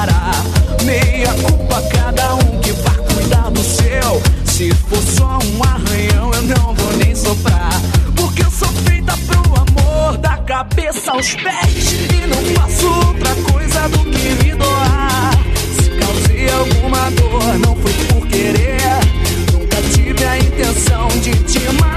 para. Meia culpa cada um que vai cuidar do seu. Se for só um arranhão, eu não vou nem soprar. Porque eu sou feita pro amor, da cabeça aos pés. E não faço outra coisa do que me doar. Se causei alguma dor, não foi por querer. Nunca tive a intenção de te matar.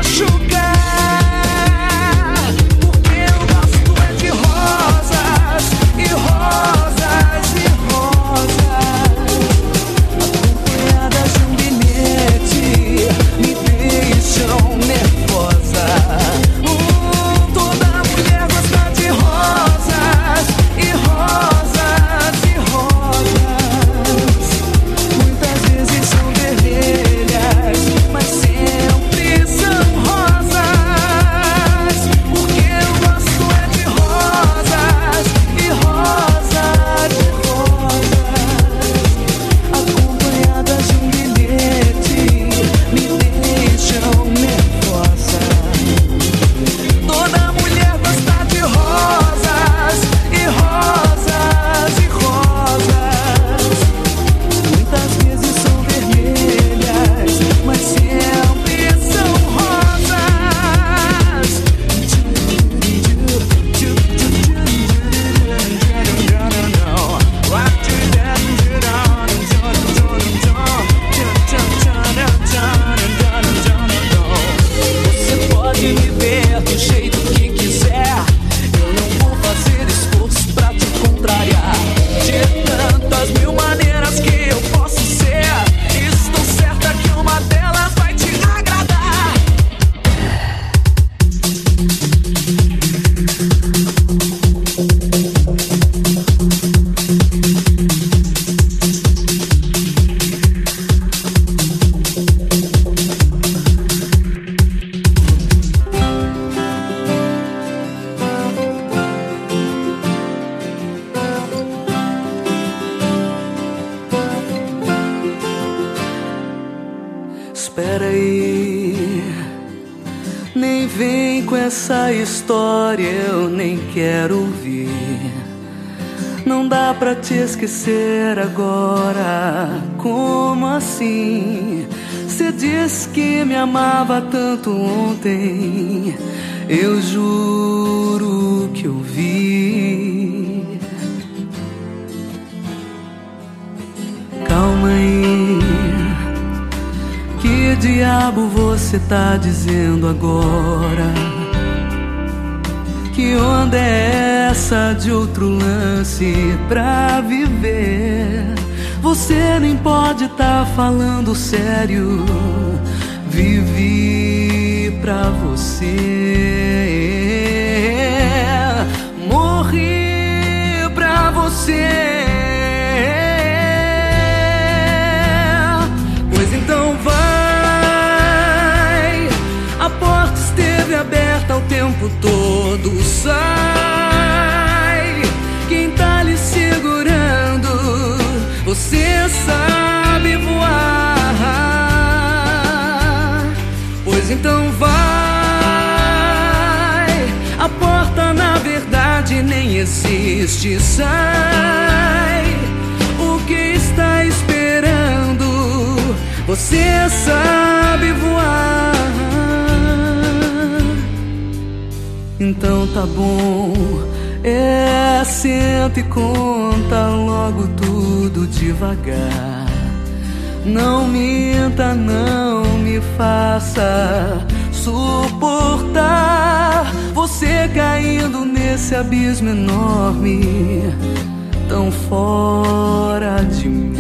Essa história, eu nem quero ouvir. Não dá pra te esquecer agora, como assim? Você disse que me amava tanto ontem, eu juro que eu vi. Calma aí, que diabo você tá dizendo agora? Que onda é essa de outro lance pra viver? Você nem pode tá falando sério. Vivi pra você, morri pra você. Pois então vai, a porta aberta o tempo todo. Sai, quem tá lhe segurando? Você sabe voar. Pois então vai, a porta na verdade nem existe. Sai, o que está esperando? Você sabe voar. Então tá bom, é senta e conta logo tudo devagar. Não minta, não me faça suportar você caindo nesse abismo enorme, tão fora de mim.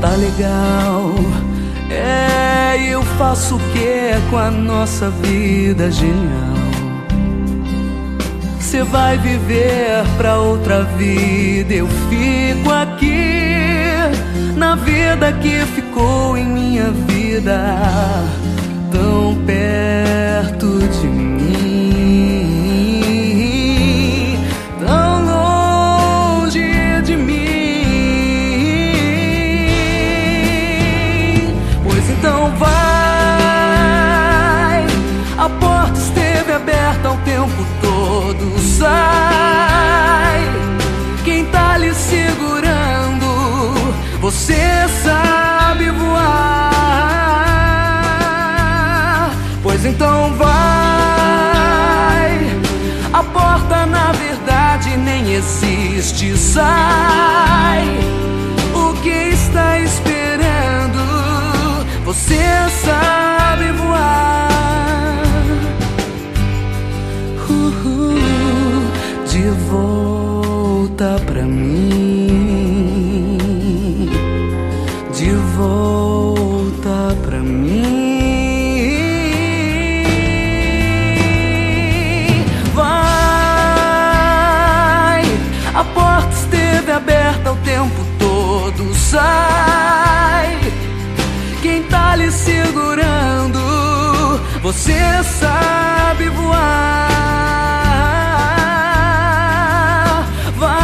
Tá legal, é, eu faço o que com a nossa vida genial. Você vai viver pra outra vida, eu fico aqui na vida que ficou em minha vida, tão perto existe. Você sabe voar. Vai,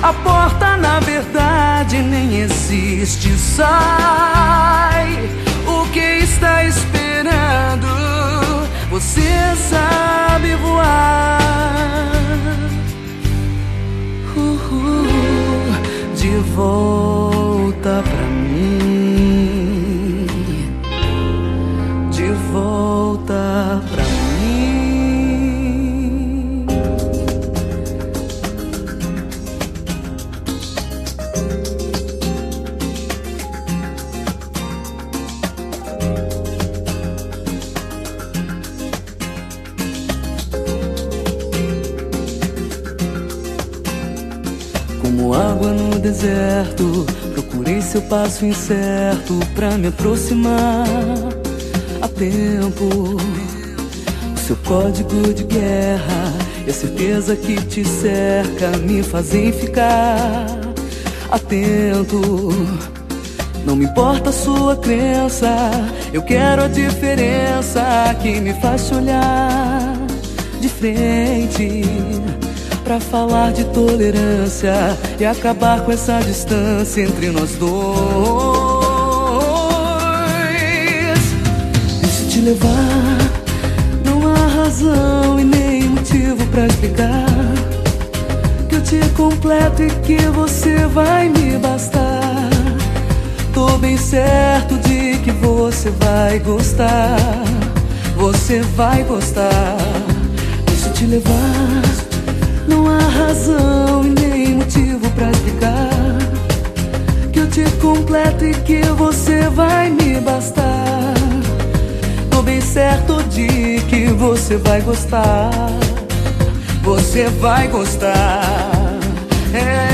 a porta na verdade nem existe. Sai, o que está esperando? Você sabe voar. Uhul, de volta deserto, procurei seu passo incerto pra me aproximar a tempo. O seu código de guerra e a certeza que te cerca me fazem ficar atento. Não me importa a sua crença, eu quero a diferença que me faz te olhar de frente pra falar de tolerância e acabar com essa distância entre nós dois. Deixa eu te levar, não há razão e nem motivo pra explicar que eu te completo e que você vai me bastar. Tô bem certo de que você vai gostar. Você vai gostar. Deixa eu te levar. Não há razão e nem motivo pra explicar que eu te completo e que você vai me bastar. Tô bem certo de que você vai gostar. Você vai gostar. É.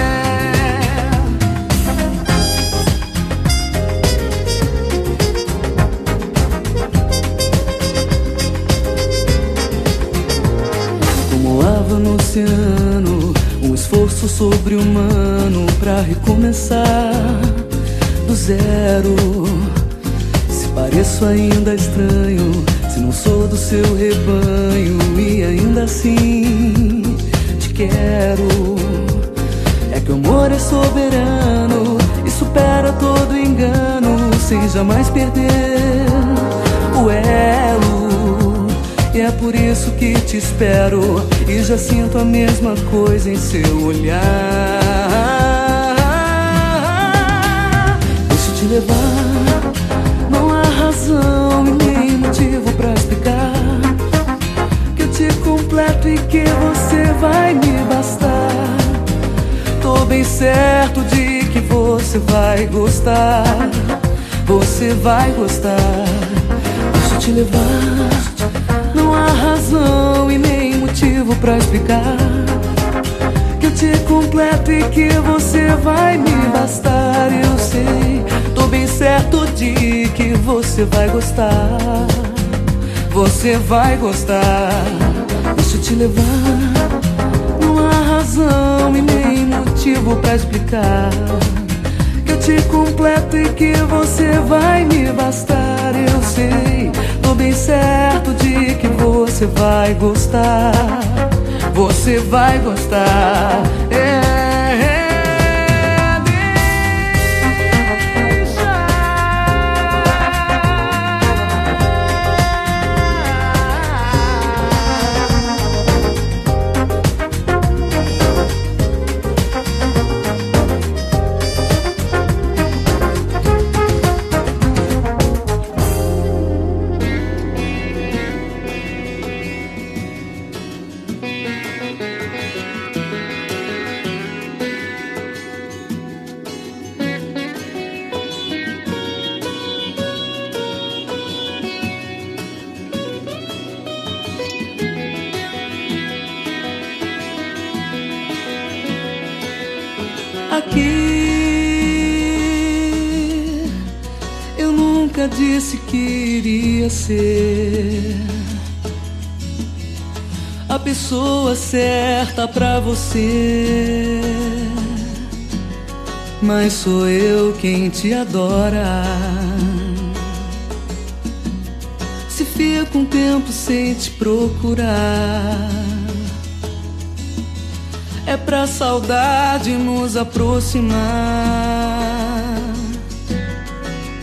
sobre-humano para recomeçar do zero. Se pareço ainda estranho, se não sou do seu rebanho e ainda assim te quero. É que o amor é soberano e supera todo engano sem jamais perder E é por isso que te espero. E já sinto a mesma coisa em seu olhar. Deixa eu te levar. Não há razão e nem motivo pra explicar Que eu te completo e que você vai me bastar. Tô bem certo de que você vai gostar. Você vai gostar. Deixa eu te levar razão e nem motivo pra explicar. Que eu te completo e que você vai me bastar. Eu sei, tô bem certo de que você vai gostar. Você vai gostar. Deixa eu te levar. Não há razão e nem motivo pra explicar. Que eu te completo e que você vai me bastar. Eu sei Tô bem certo de que você vai gostar. Você vai gostar. É. ser a pessoa certa pra você. Mas sou eu quem te adora. Se fica um tempo sem te procurar é pra saudade nos aproximar.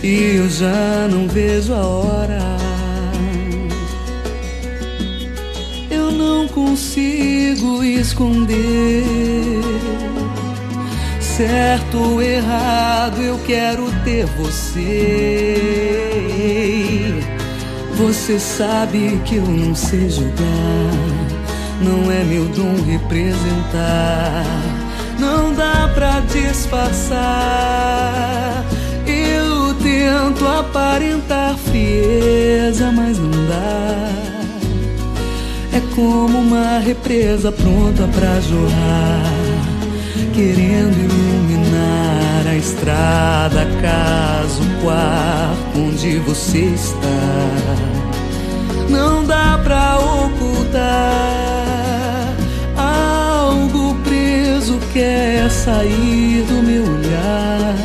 E eu já não vejo a hora. Consigo esconder. Certo ou errado, eu quero ter você. Você sabe que eu não sei julgar não é meu dom representar. Não dá pra disfarçar. Eu tento aparentar frieza, mas não dá. É como uma represa pronta pra jorrar, querendo iluminar a estrada, caso o quarto onde você está. Não dá pra ocultar quer sair do meu olhar,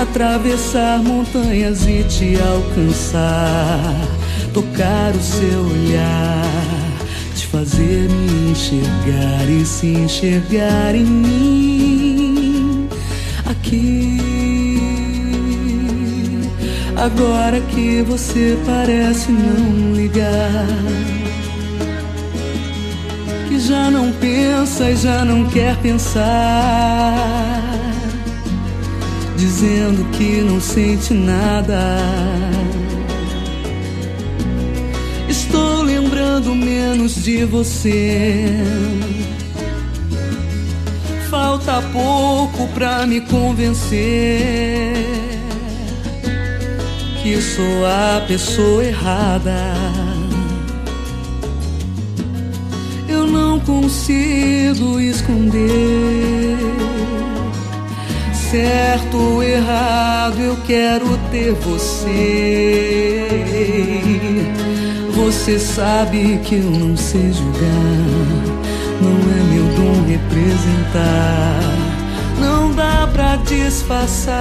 atravessar montanhas e te alcançar, tocar o seu olhar, fazer me enxergar e se enxergar em mim aqui. Agora que você parece não ligar, que já não pensa e já não quer pensar, dizendo que não sente nada. Lembrando menos de você. Falta pouco pra me convencer que sou a pessoa errada. Eu não consigo esconder. Certo ou errado, eu quero ter você. Você sabe que eu não sei julgar. Não é meu dom representar. Não dá pra disfarçar.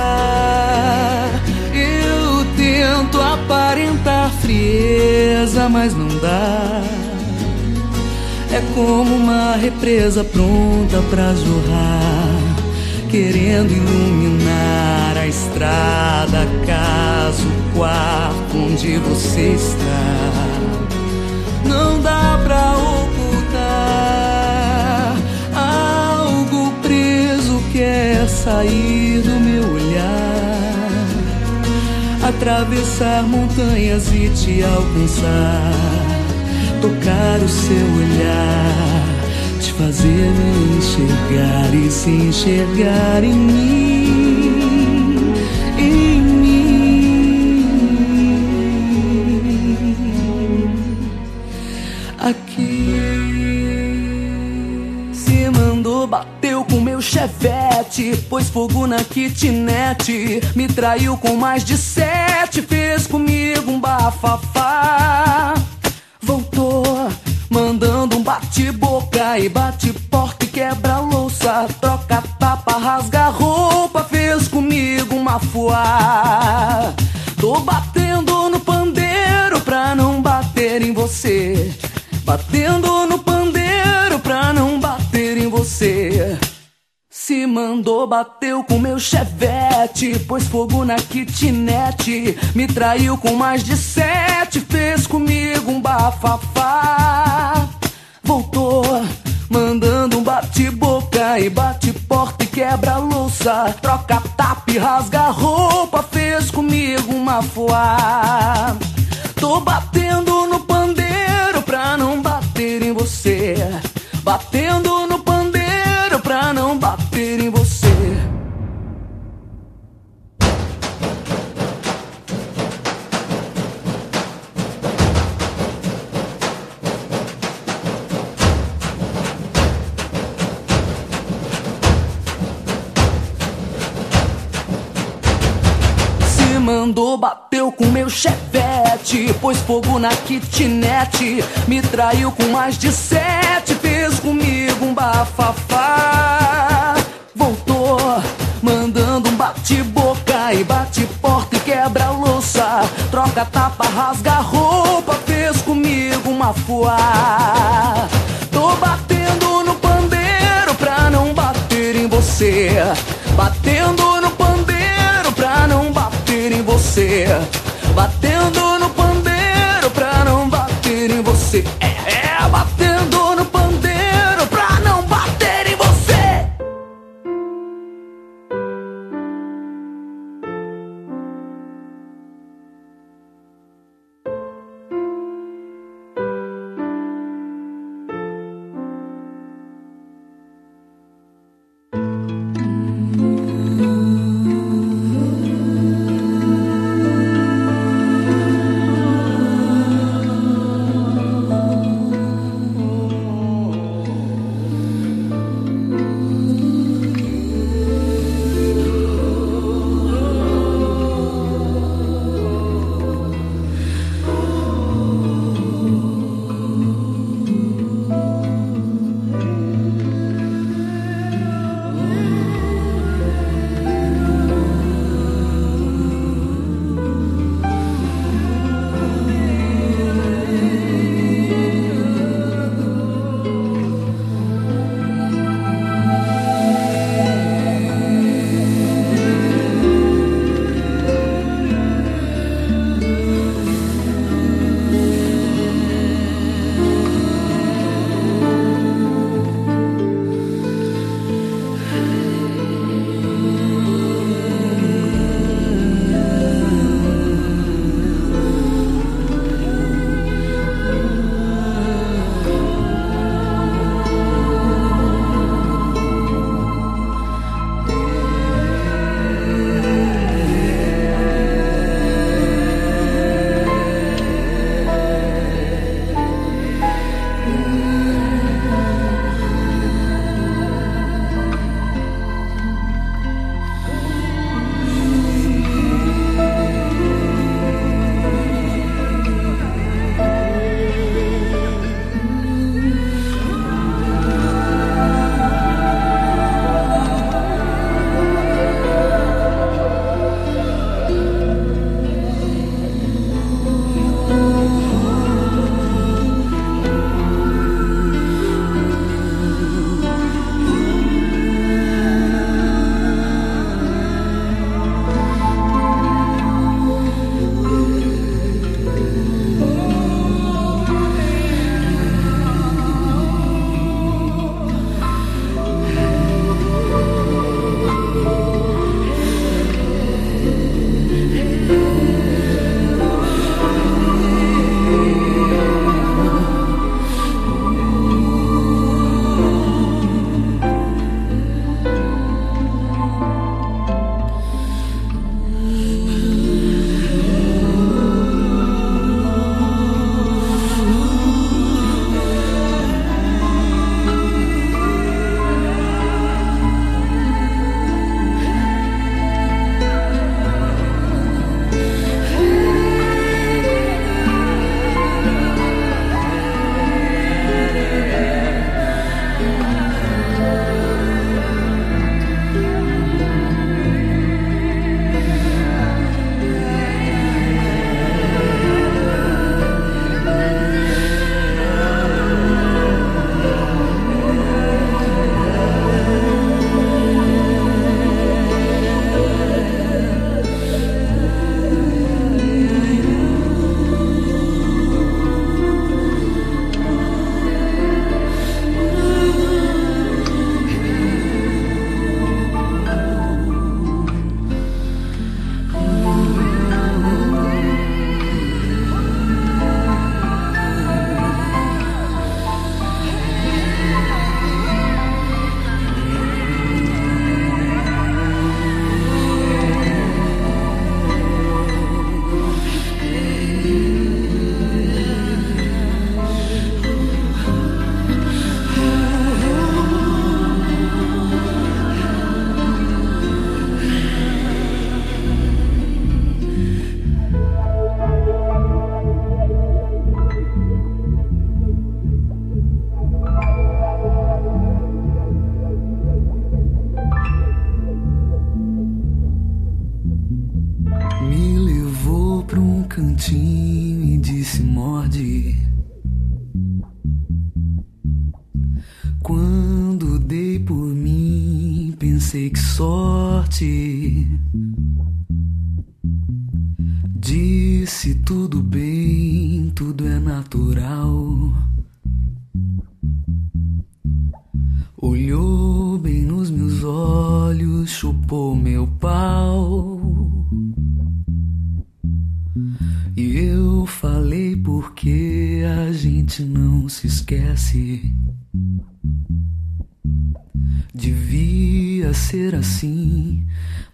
Eu tento aparentar frieza, mas não dá. É como uma represa pronta pra jorrar, querendo iluminar a estrada, caso o quarto onde você está. Não dá pra ocultar algo preso quer sair do meu olhar atravessar montanhas e te alcançar, tocar o seu olhar, te fazer me enxergar e se enxergar em mim, chevette, pôs fogo na kitnet, me traiu com mais de sete, fez comigo um bafafá. Voltou, mandando um bate-boca e bate porta e quebra louça, troca tapa, rasga roupa, fez comigo uma fuá. Tô batendo no pandeiro pra não bater em você, batendo Se mandou, bateu com meu chevette, pôs fogo na kitnet, me traiu com mais de sete, fez comigo um bafafá. Voltou, mandando um bate-boca e bate porta e quebra louça, troca tapa e rasga roupa, fez comigo uma fuá. Tô batendo no pandeiro pra não bater em você, batendo no mandou, bateu com meu chevette, pôs fogo na kitnet, me traiu com mais de sete, fez comigo um bafafá. Voltou, mandando um bate-boca e bate porta e quebra louça, troca tapa, rasga roupa, fez comigo uma fuá. Tô batendo no pandeiro pra não bater em você, batendo no você, batendo no pandeiro pra não bater em você. É,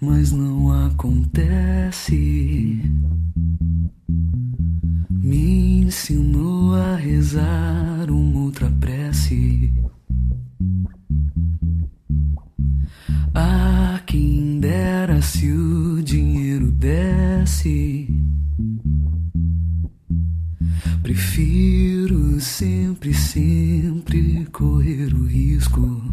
mas não acontece. Me ensinou a rezar uma outra prece. Ah, quem dera se o dinheiro desse. Prefiro sempre, sempre correr o risco.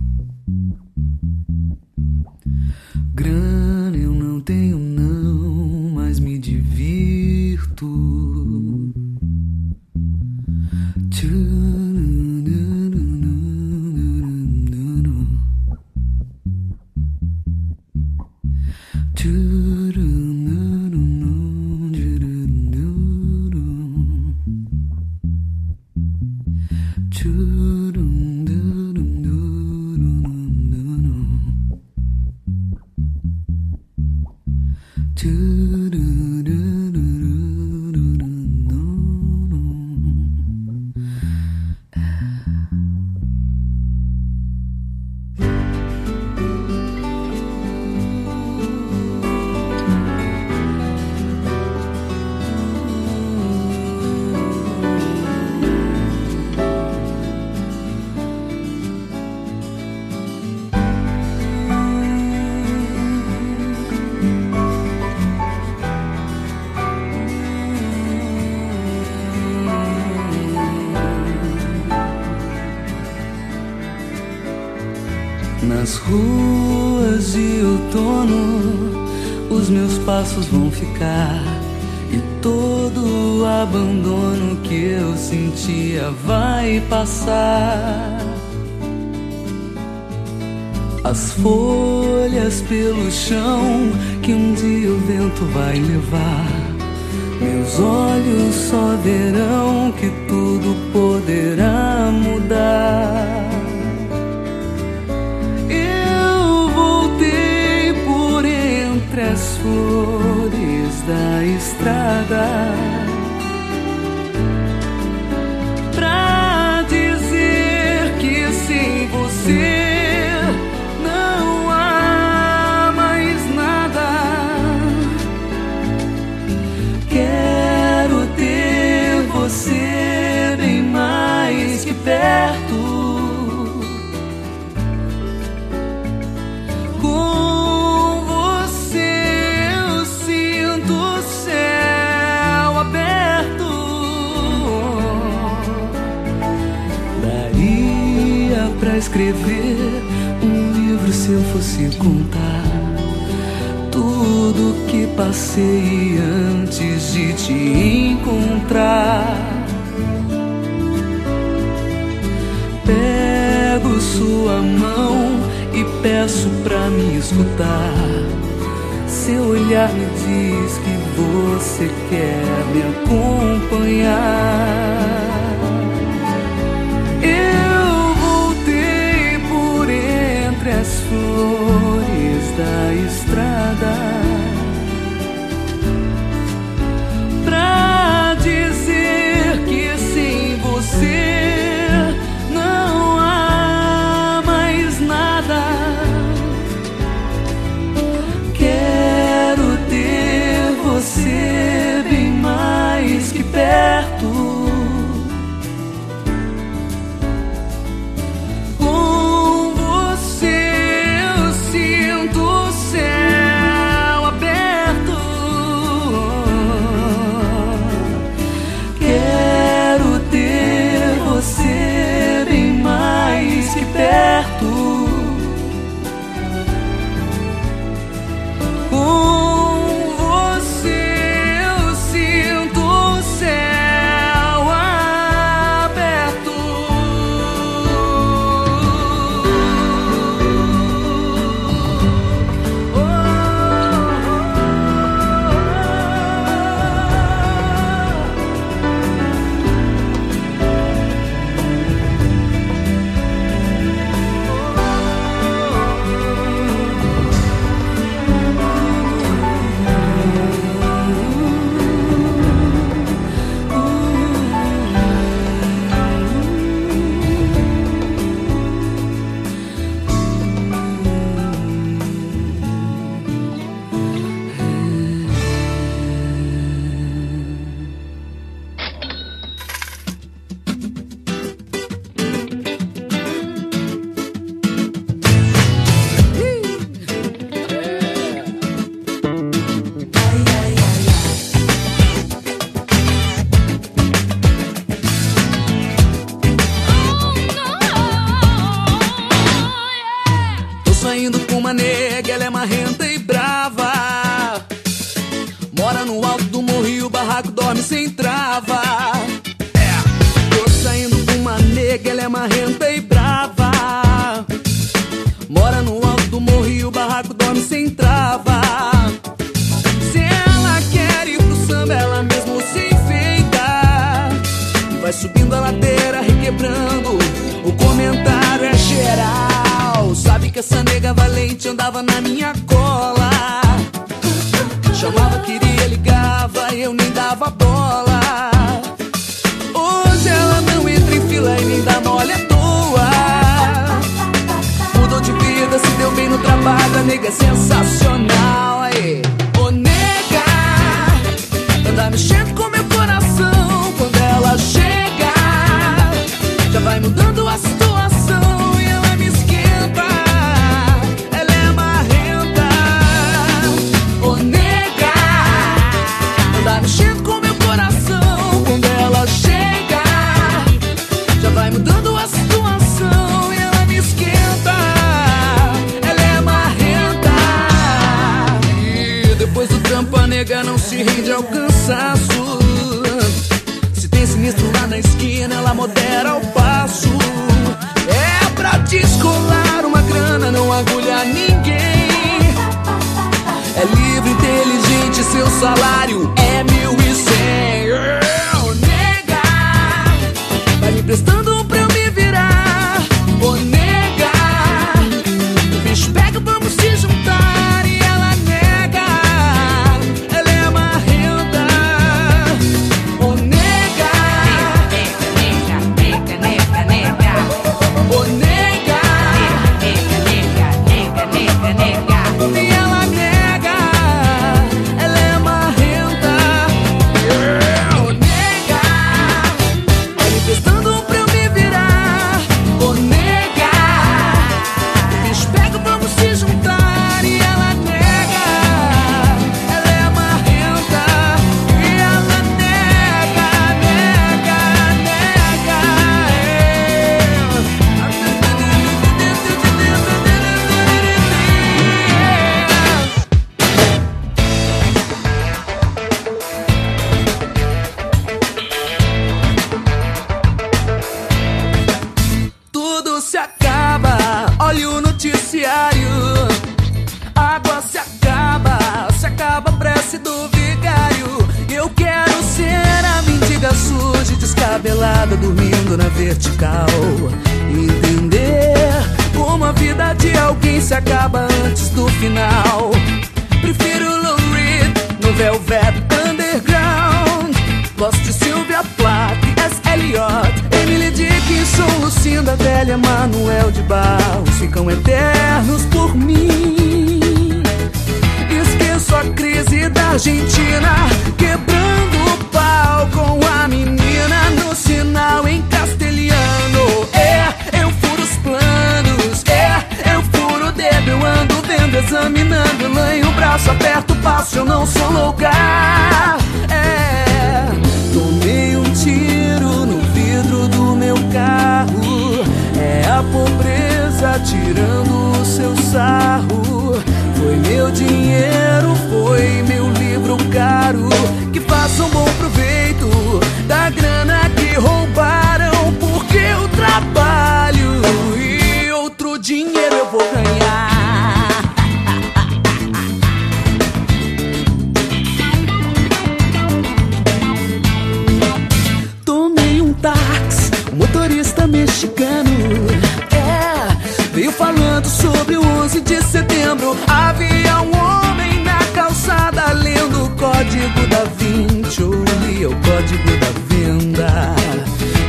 lembro. Havia um homem na calçada Lendo o código da vinte. Ouvia o código da venda.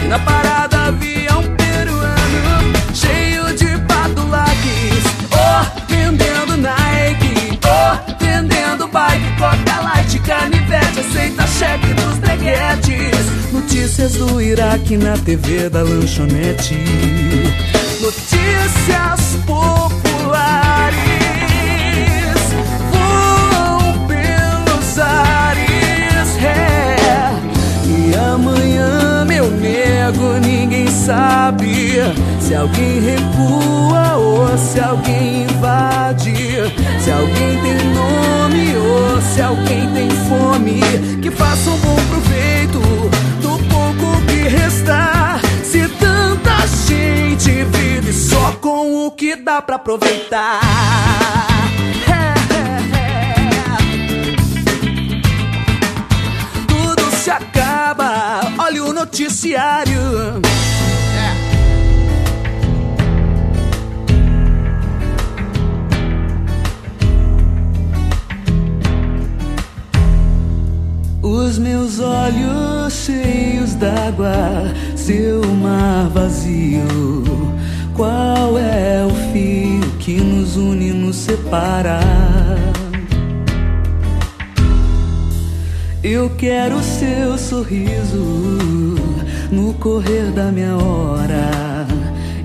E na parada havia um peruano Cheio de patulaques Oh, vendendo Nike. Oh, vendendo bike Coca light, canivete Aceita cheque dos breguetes. Notícias do Iraque na TV da lanchonete. Notícias por cego, ninguém sabe se alguém recua ou se alguém invade, se alguém tem nome ou se alguém tem fome. Que faça um bom proveito do pouco que restar. Se tanta gente vive só com o que dá para aproveitar. Noticiário. Os meus olhos cheios d'água, seu mar vazio. Qual é o fio que nos une e nos separa? Eu quero seu sorriso no correr da minha hora.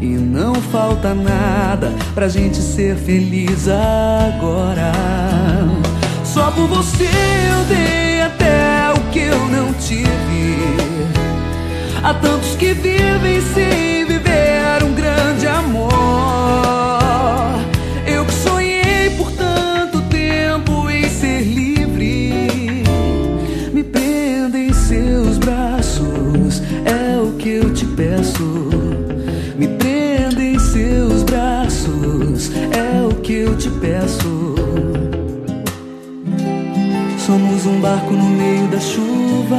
E não falta nada pra gente ser feliz agora. Só por você eu dei até o que eu não tive. Há tantos que vivem sem que eu te peço. Me prenda em seus braços, é o que eu te peço. Somos um barco no meio da chuva,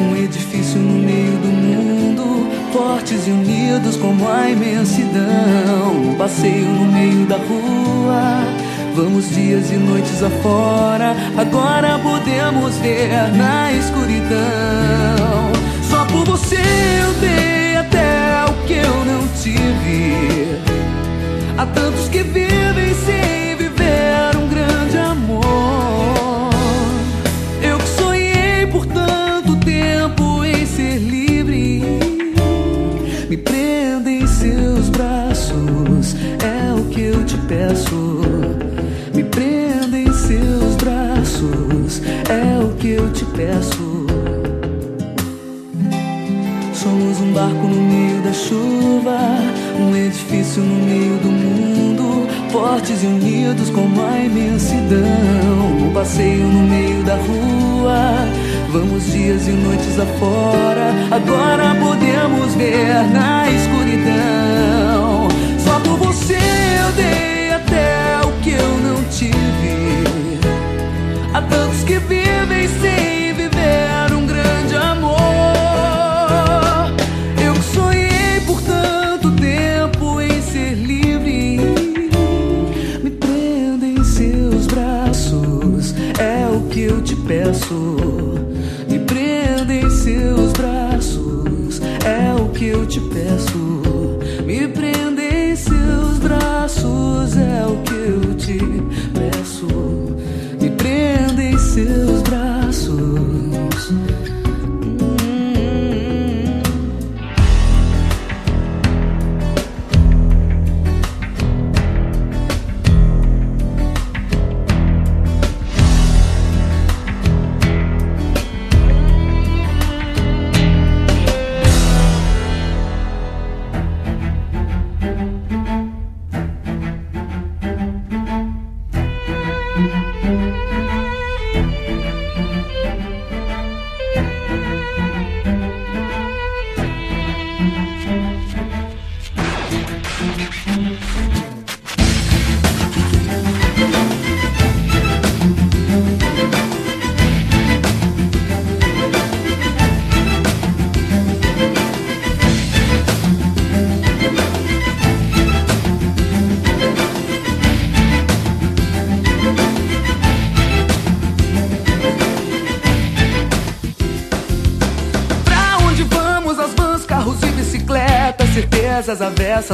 um edifício no meio do mundo, fortes e unidos como a imensidão. Um passeio no meio da rua, vamos dias e noites afora. Agora podemos ver na escuridão. Por você eu dei até o que eu não tive. Há tantos que vivem sem viver um grande amor. Eu que sonhei por tanto tempo em ser livre. Me prenda em seus braços, é o que eu te peço. Me prenda em seus braços, é o que eu te peço. No meio da chuva, um edifício no meio do mundo, fortes e unidos como a imensidão. Um passeio no meio da rua, vamos dias e noites afora. Agora podemos ver na escuridão. Só por você eu dei te peço. Me prenda em seus braços, é o que eu te peço. Me prenda em seus braços, é o que eu te peço. Me prenda em seus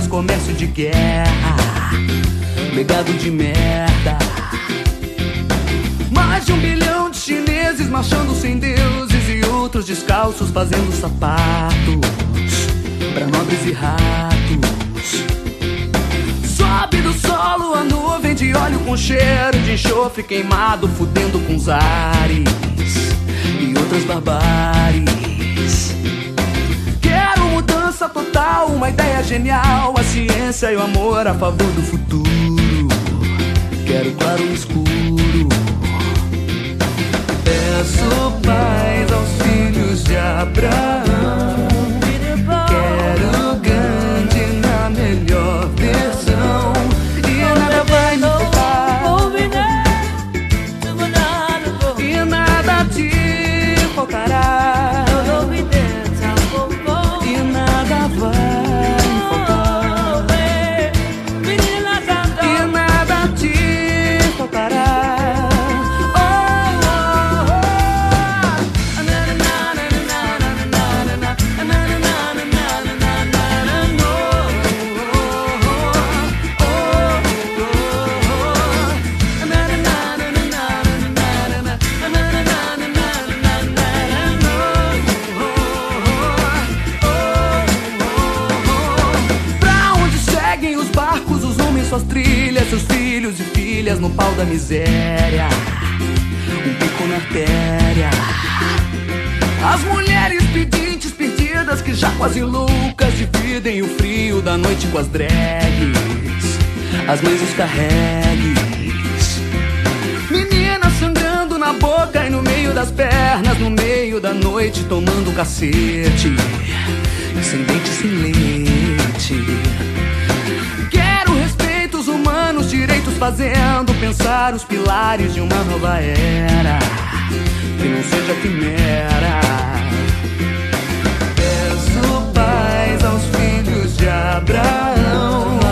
Comércio de guerra. Legado de merda. Mais de um bilhão de chineses marchando sem deuses e outros descalços fazendo sapatos pra nobres e ratos. Sobe do solo a nuvem de óleo com cheiro de enxofre queimado, fudendo com os ares e outras barbáries. Total, uma ideia genial, a ciência e o amor a favor do futuro. Quero claro no escuro. Peço paz aos filhos de Abraão. No pau da miséria, um pico na artéria. As mulheres pedintes perdidas que já quase loucas dividem o frio da noite com as drags. As mães os carregues. Meninas sangrando na boca e no meio das pernas, no meio da noite tomando cacete. Sem dente, sem leite. Direitos fazendo pensar os pilares de uma nova era. Que não seja quimera. Peço paz aos filhos de Abraão.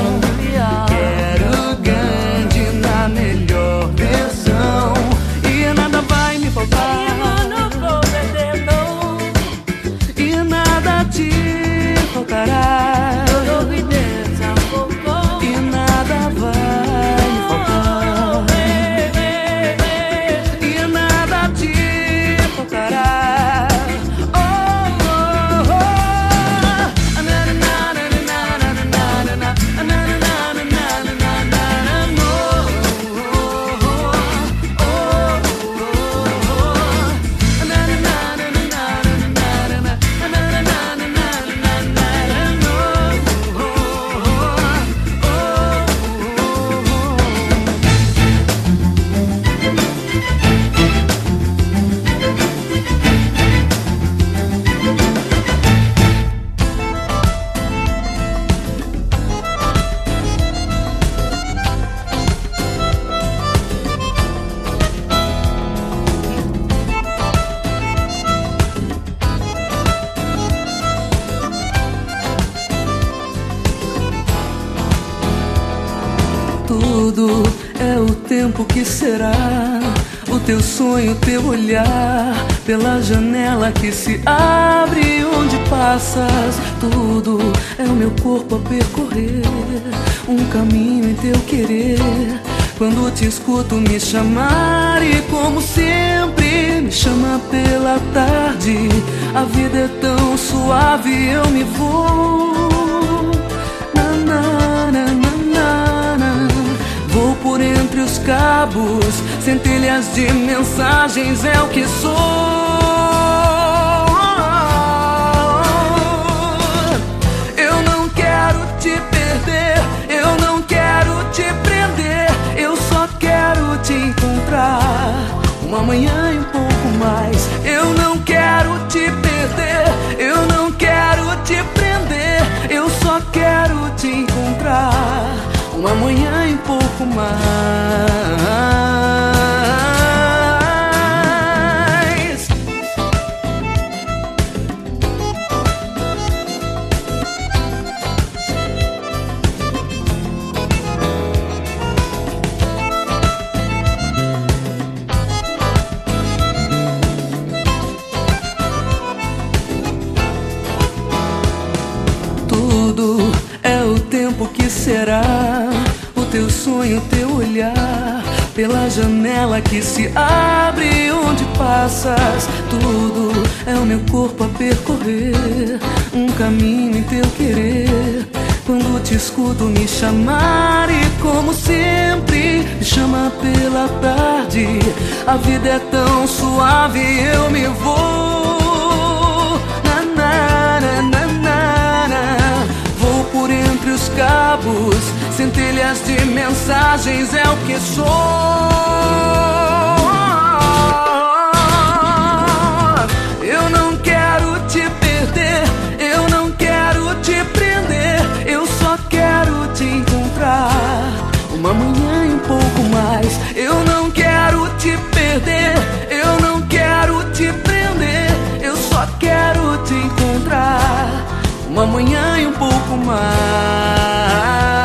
Sonho, teu olhar, pela janela que se abre onde passas. Tudo é o meu corpo a percorrer, um caminho em teu querer. Quando te escuto me chamar e como sempre me chama pela tarde. A vida é tão suave, eu me vou. Por entre os cabos, centelhas de mensagens é o que sou. Eu não quero te perder, my se abre onde passas. Tudo é o meu corpo a percorrer. Um caminho em teu querer. Quando te escuto me chamar e como sempre me chama pela tarde. A vida é tão suave, eu me vou. Na, na, na, na, na, na. Vou por entre os cabos, centelhas de mensagens é o que sou. Uma manhã e um pouco mais. Eu não quero te perder, eu não quero te prender, eu só quero te encontrar. Uma manhã e um pouco mais.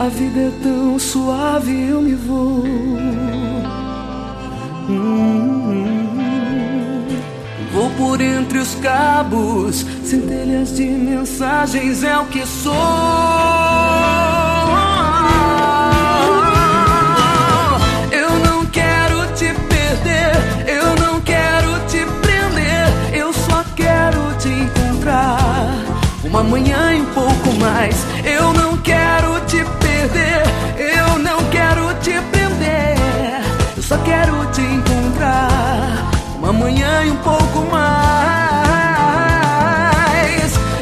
A vida é tão suave, eu me vou. Hum, Vou por entre os cabos, centelhas de mensagens é o que sou. Eu não quero te perder, eu não quero te prender, eu só quero te encontrar. Uma manhã e um pouco mais, eu não quero te só quero te encontrar. Uma manhã e um pouco mais.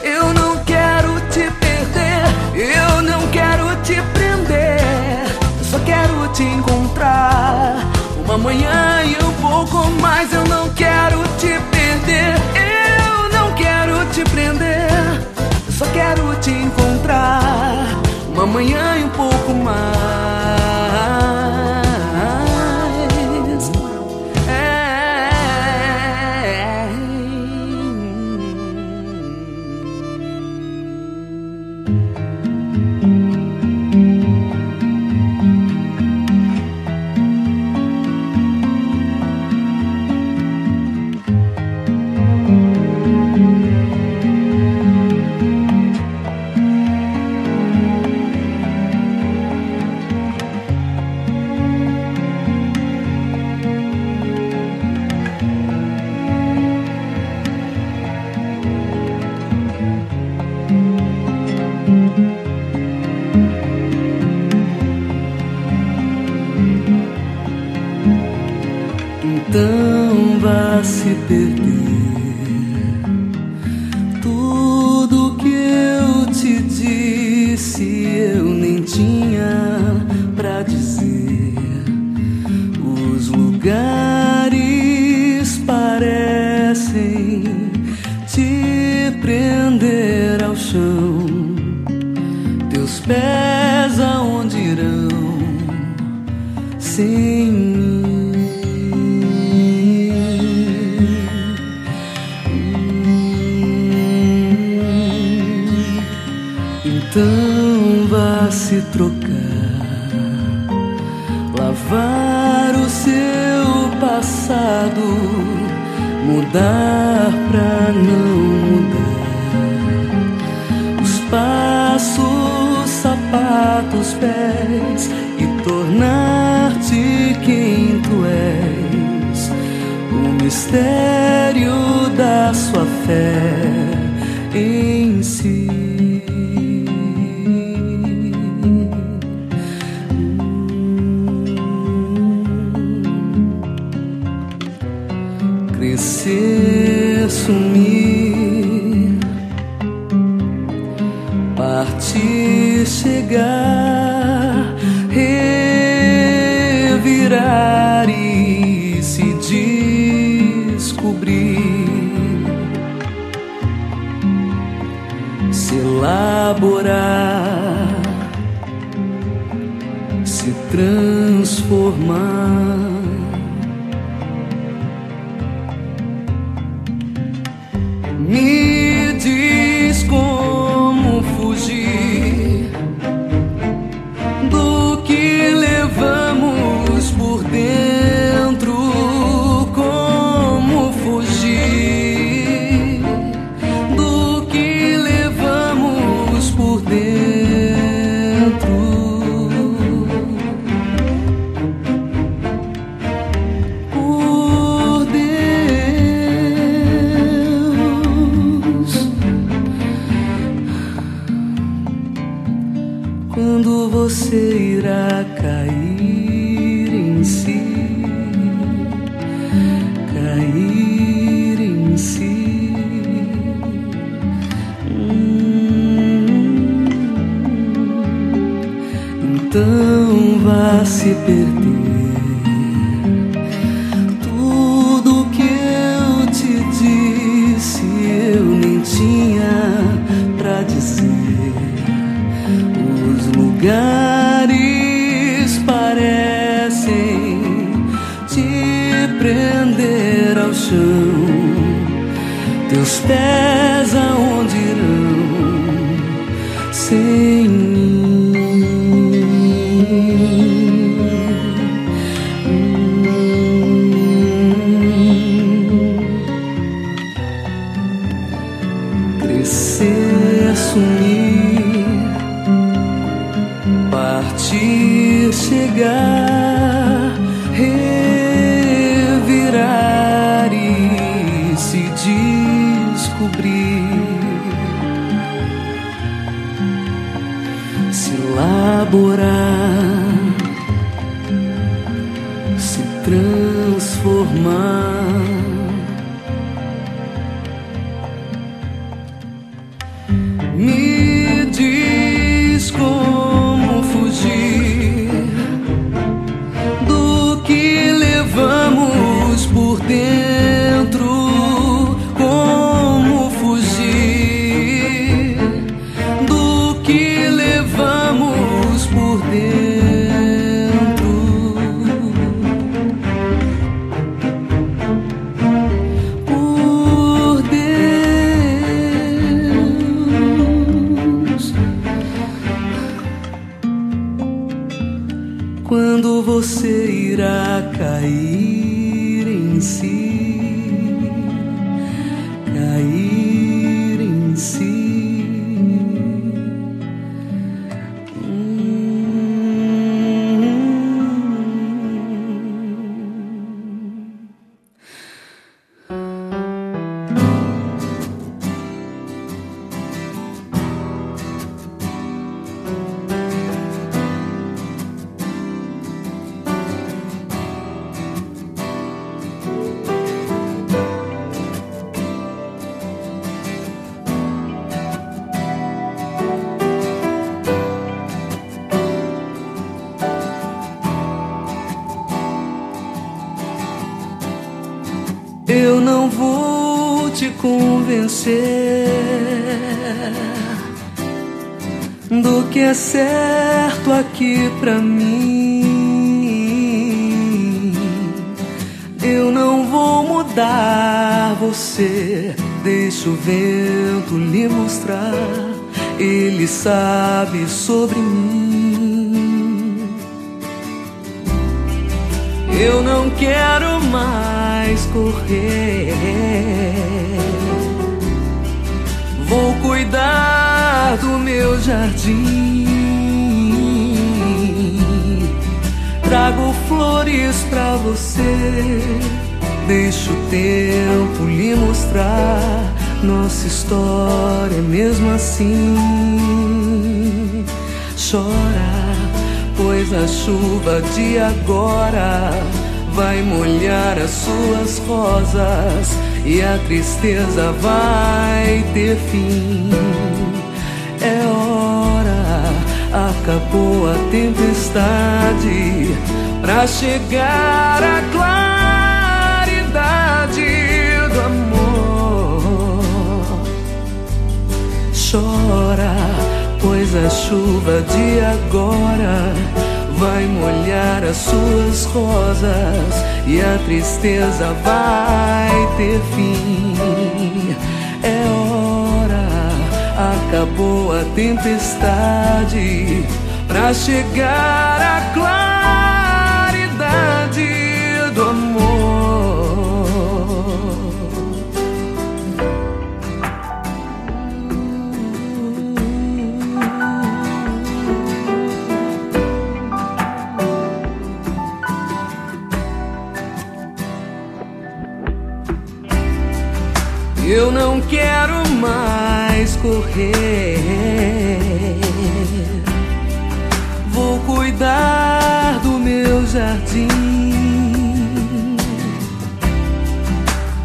Eu não quero te perder, eu não quero te prender, eu só quero te encontrar. Uma manhã e um pouco mais. Eu não quero te perder, disse eu nem tinha pra dizer. Os lugares parecem te prender ao chão. Teus pés mudar pra não mudar os passos, sapatos, pés e tornar-te quem tu és, o mistério da sua fé Me Se perder tudo que eu te disse eu nem tinha pra dizer. Os lugares parecem te prender ao chão. Teus pés convencer do que é certo aqui pra mim. Eu não vou mudar você. Deixa o vento lhe mostrar. Ele sabe sobre mim. Eu não quero mais correr. Vou cuidar do meu jardim. Trago flores pra você. Deixa o tempo lhe mostrar. Nossa história é mesmo assim. Chora pois a chuva de agora vai molhar as suas rosas e a tristeza vai ter fim. É hora, acabou a tempestade pra chegar a claridade do amor chora, pois a chuva de agora vai molhar as suas rosas e a tristeza vai ter fim. É hora, acabou a tempestade pra chegar a claridade do amor. Quero mais correr. Vou cuidar do meu jardim.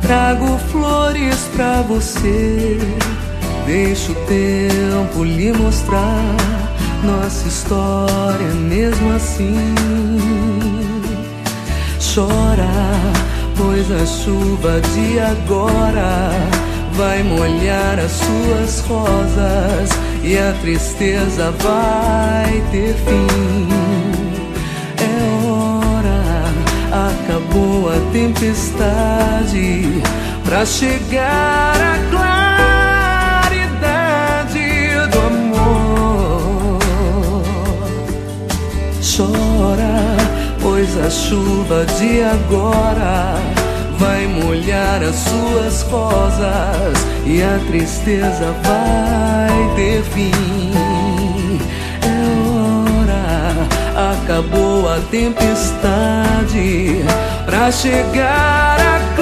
Trago flores pra você. Deixa o tempo lhe mostrar nossa história mesmo assim. Chora, pois a chuva de agora vai molhar as suas rosas e a tristeza vai ter fim. É hora, acabou a tempestade pra chegar a claridade do amor. Chora, pois a chuva de agora vai molhar as suas rosas e a tristeza vai ter fim. É hora, acabou a tempestade pra chegar a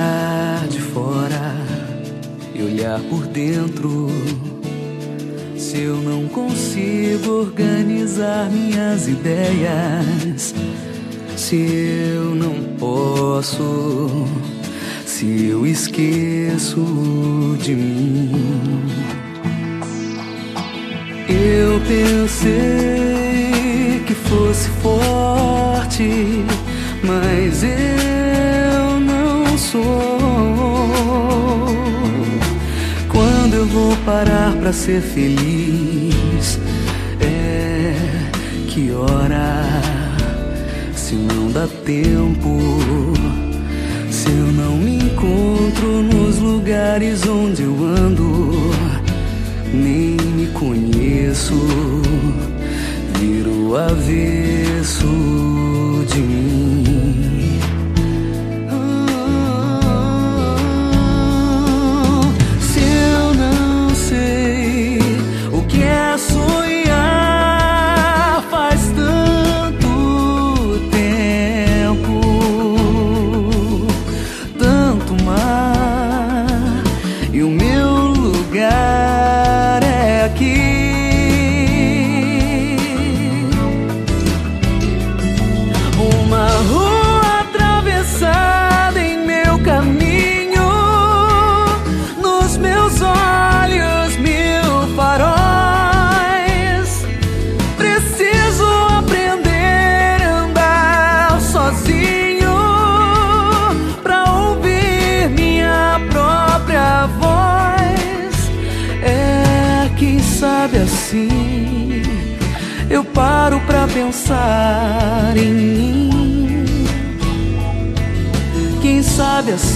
ficar de fora e olhar por dentro. Se eu não consigo organizar minhas ideias, se eu não posso, se eu esqueço de mim. Eu pensei que fosse forte, mas eu Quando eu vou parar pra ser feliz, é que hora? Se não dá tempo, se eu não me encontro nos lugares onde eu ando nem me conheço, viro avesso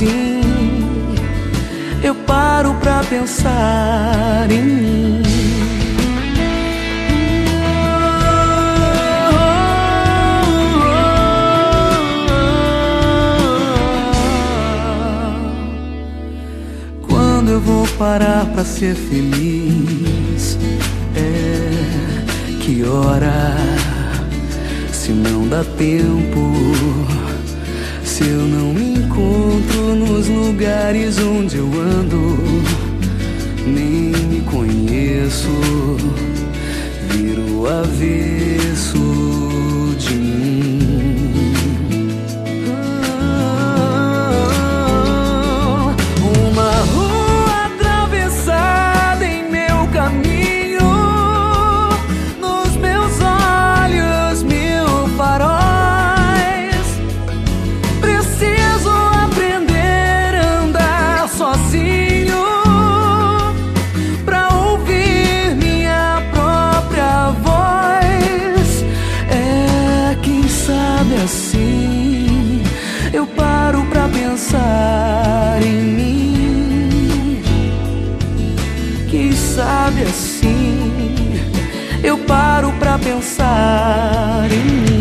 assim eu paro pra pensar em mim. Quando eu vou parar pra ser feliz, é que hora? Se não dá tempo, se eu não me encontro nos lugares onde eu ando, nem me conheço, viro avesso pensar em mim.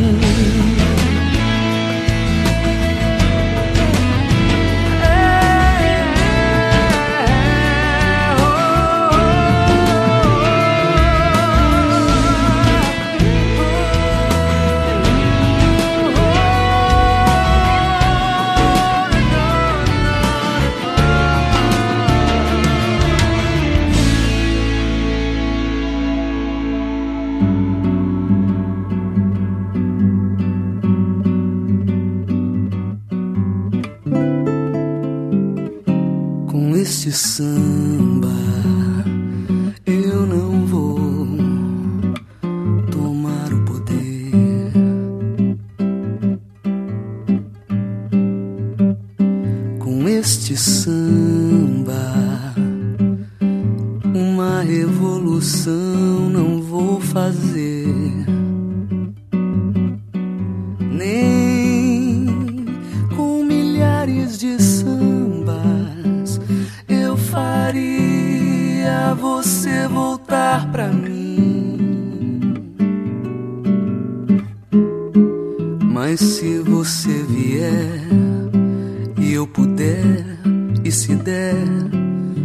se der,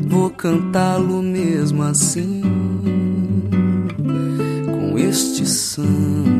vou cantá-lo mesmo assim, com este samba.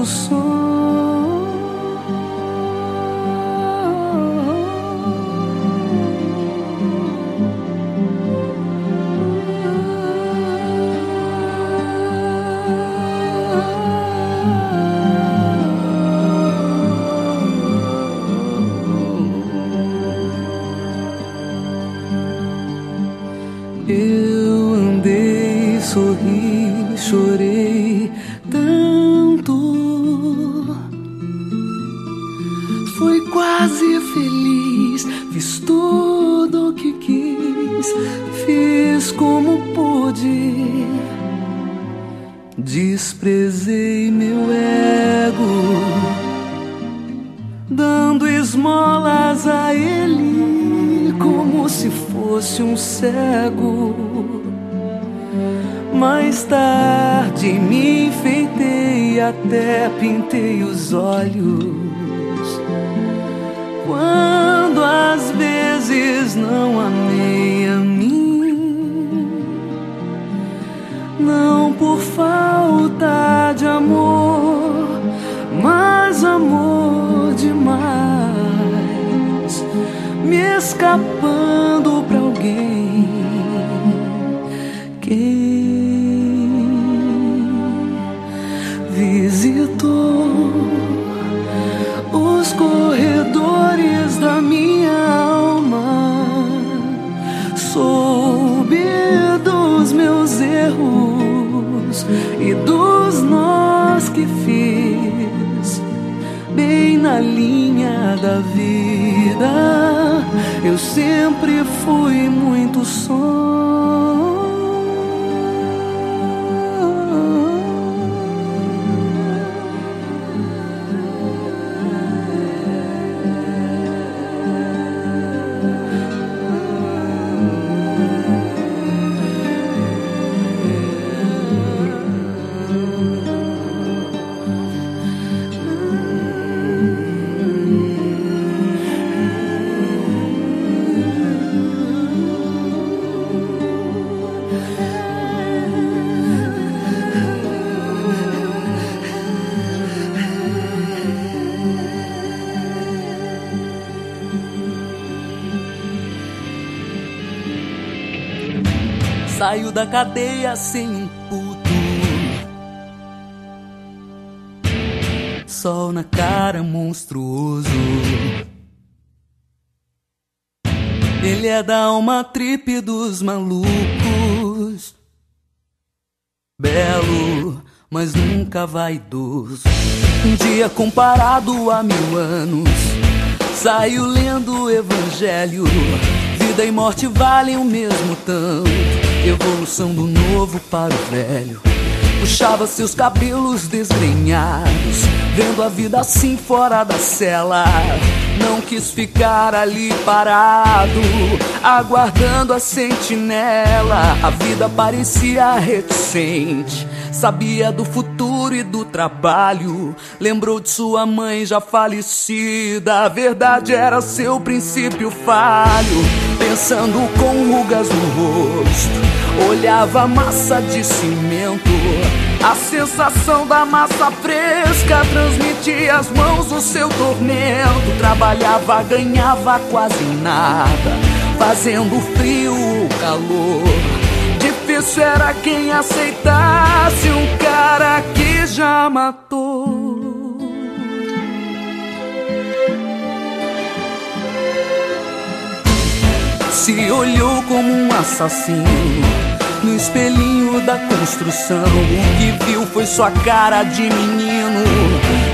pulso. Fosse um cego. Mais tarde me enfeitei, até pintei os olhos. Quando às vezes não amei a mim, não por falta de amor, mas amor demais, me escapando alguém. Visitou os corredores da minha alma, soube dos meus erros e dos nós que fiz, bem na linha da vida. Eu sempre fui muito Saio da cadeia sem um puto. Sol na cara monstruoso. Ele é da alma trip dos malucos. Belo, mas nunca vaidoso. Um dia comparado a mil anos. Saio lendo o evangelho. Vida e morte valem o mesmo tanto. Evolução do novo para o velho. Puxava seus cabelos desgrenhados, vendo a vida assim fora da cela. Não quis ficar ali parado, aguardando a sentinela. A vida parecia reticente, sabia do futuro e do trabalho. Lembrou de sua mãe já falecida, a verdade era seu princípio falho. Pensando com rugas no rosto, olhava a massa de cimento. A sensação da massa fresca transmitia às mãos o seu tormento. Trabalhava, ganhava quase nada, fazendo frio ou calor. Difícil era quem aceitasse um cara que já matou. Se olhou como um assassino no espelhinho da construção. O que viu foi sua cara de menino.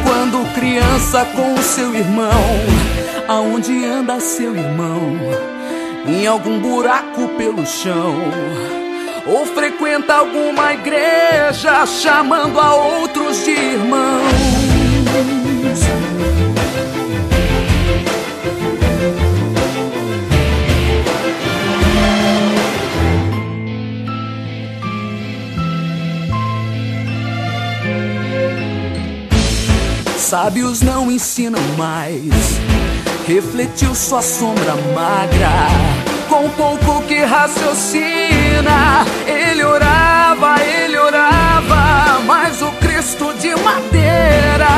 Quando criança com seu irmão. Aonde anda seu irmão? Em algum buraco pelo chão. Ou frequenta alguma igreja chamando a outros de irmãos. Sábios não ensinam mais. Refletiu sua sombra magra. Com pouco que raciocina, ele orava, ele orava. Mas o Cristo de madeira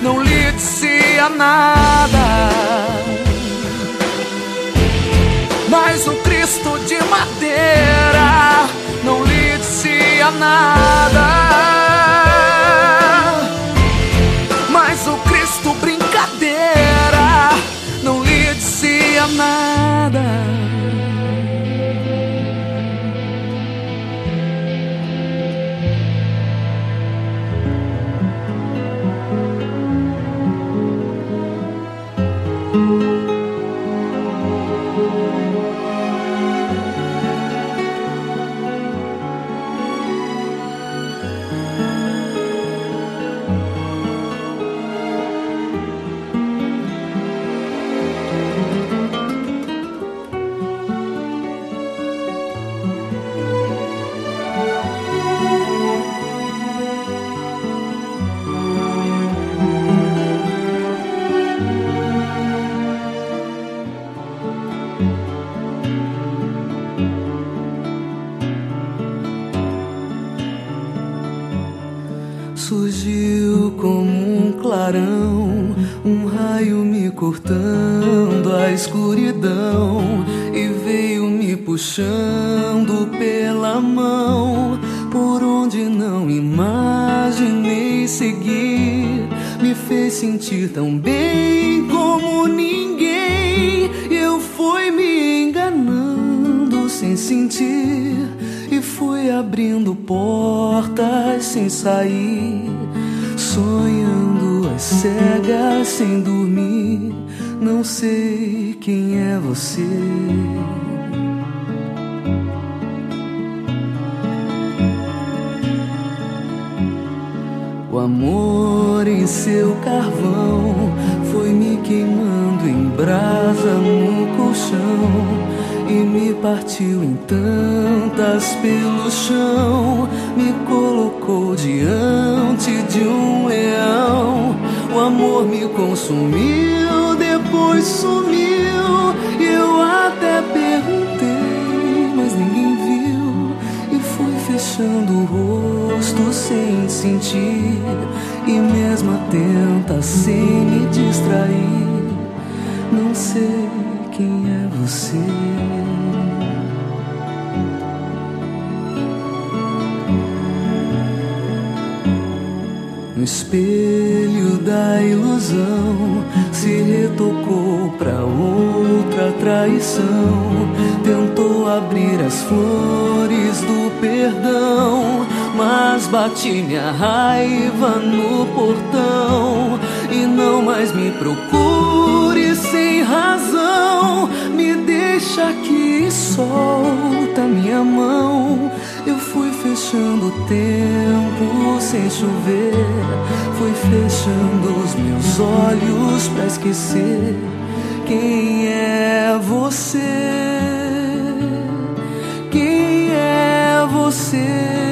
não lhe dizia nada. Mas o Cristo de madeira não lhe dizia nada. Dizia raio me cortando a escuridão e veio me puxando pela mão por onde não imaginei seguir. Me fez sentir tão bem como ninguém. Eu fui me enganando sem sentir e fui abrindo portas sem sair, sonhando as cegas sem dormir. Não sei quem é você. O amor em seu carvão foi me queimando em brasa no colchão e me partiu em tantas pelo chão, me colocou diante de um leão. O amor me consumiu, depois sumiu. E eu até perguntei, mas ninguém viu. E fui fechando o rosto sem sentir. E mesmo atenta sem me distrair. Não sei quem é você. No espelho da ilusão se retocou pra outra traição. Tentou abrir as flores do perdão, mas bati minha raiva no portão. E não mais me procure sem razão. Me deixa aqui e solta minha mão. Eu fui fechando o tempo sem chover. Fui fechando os meus olhos pra esquecer quem é você. Quem é você?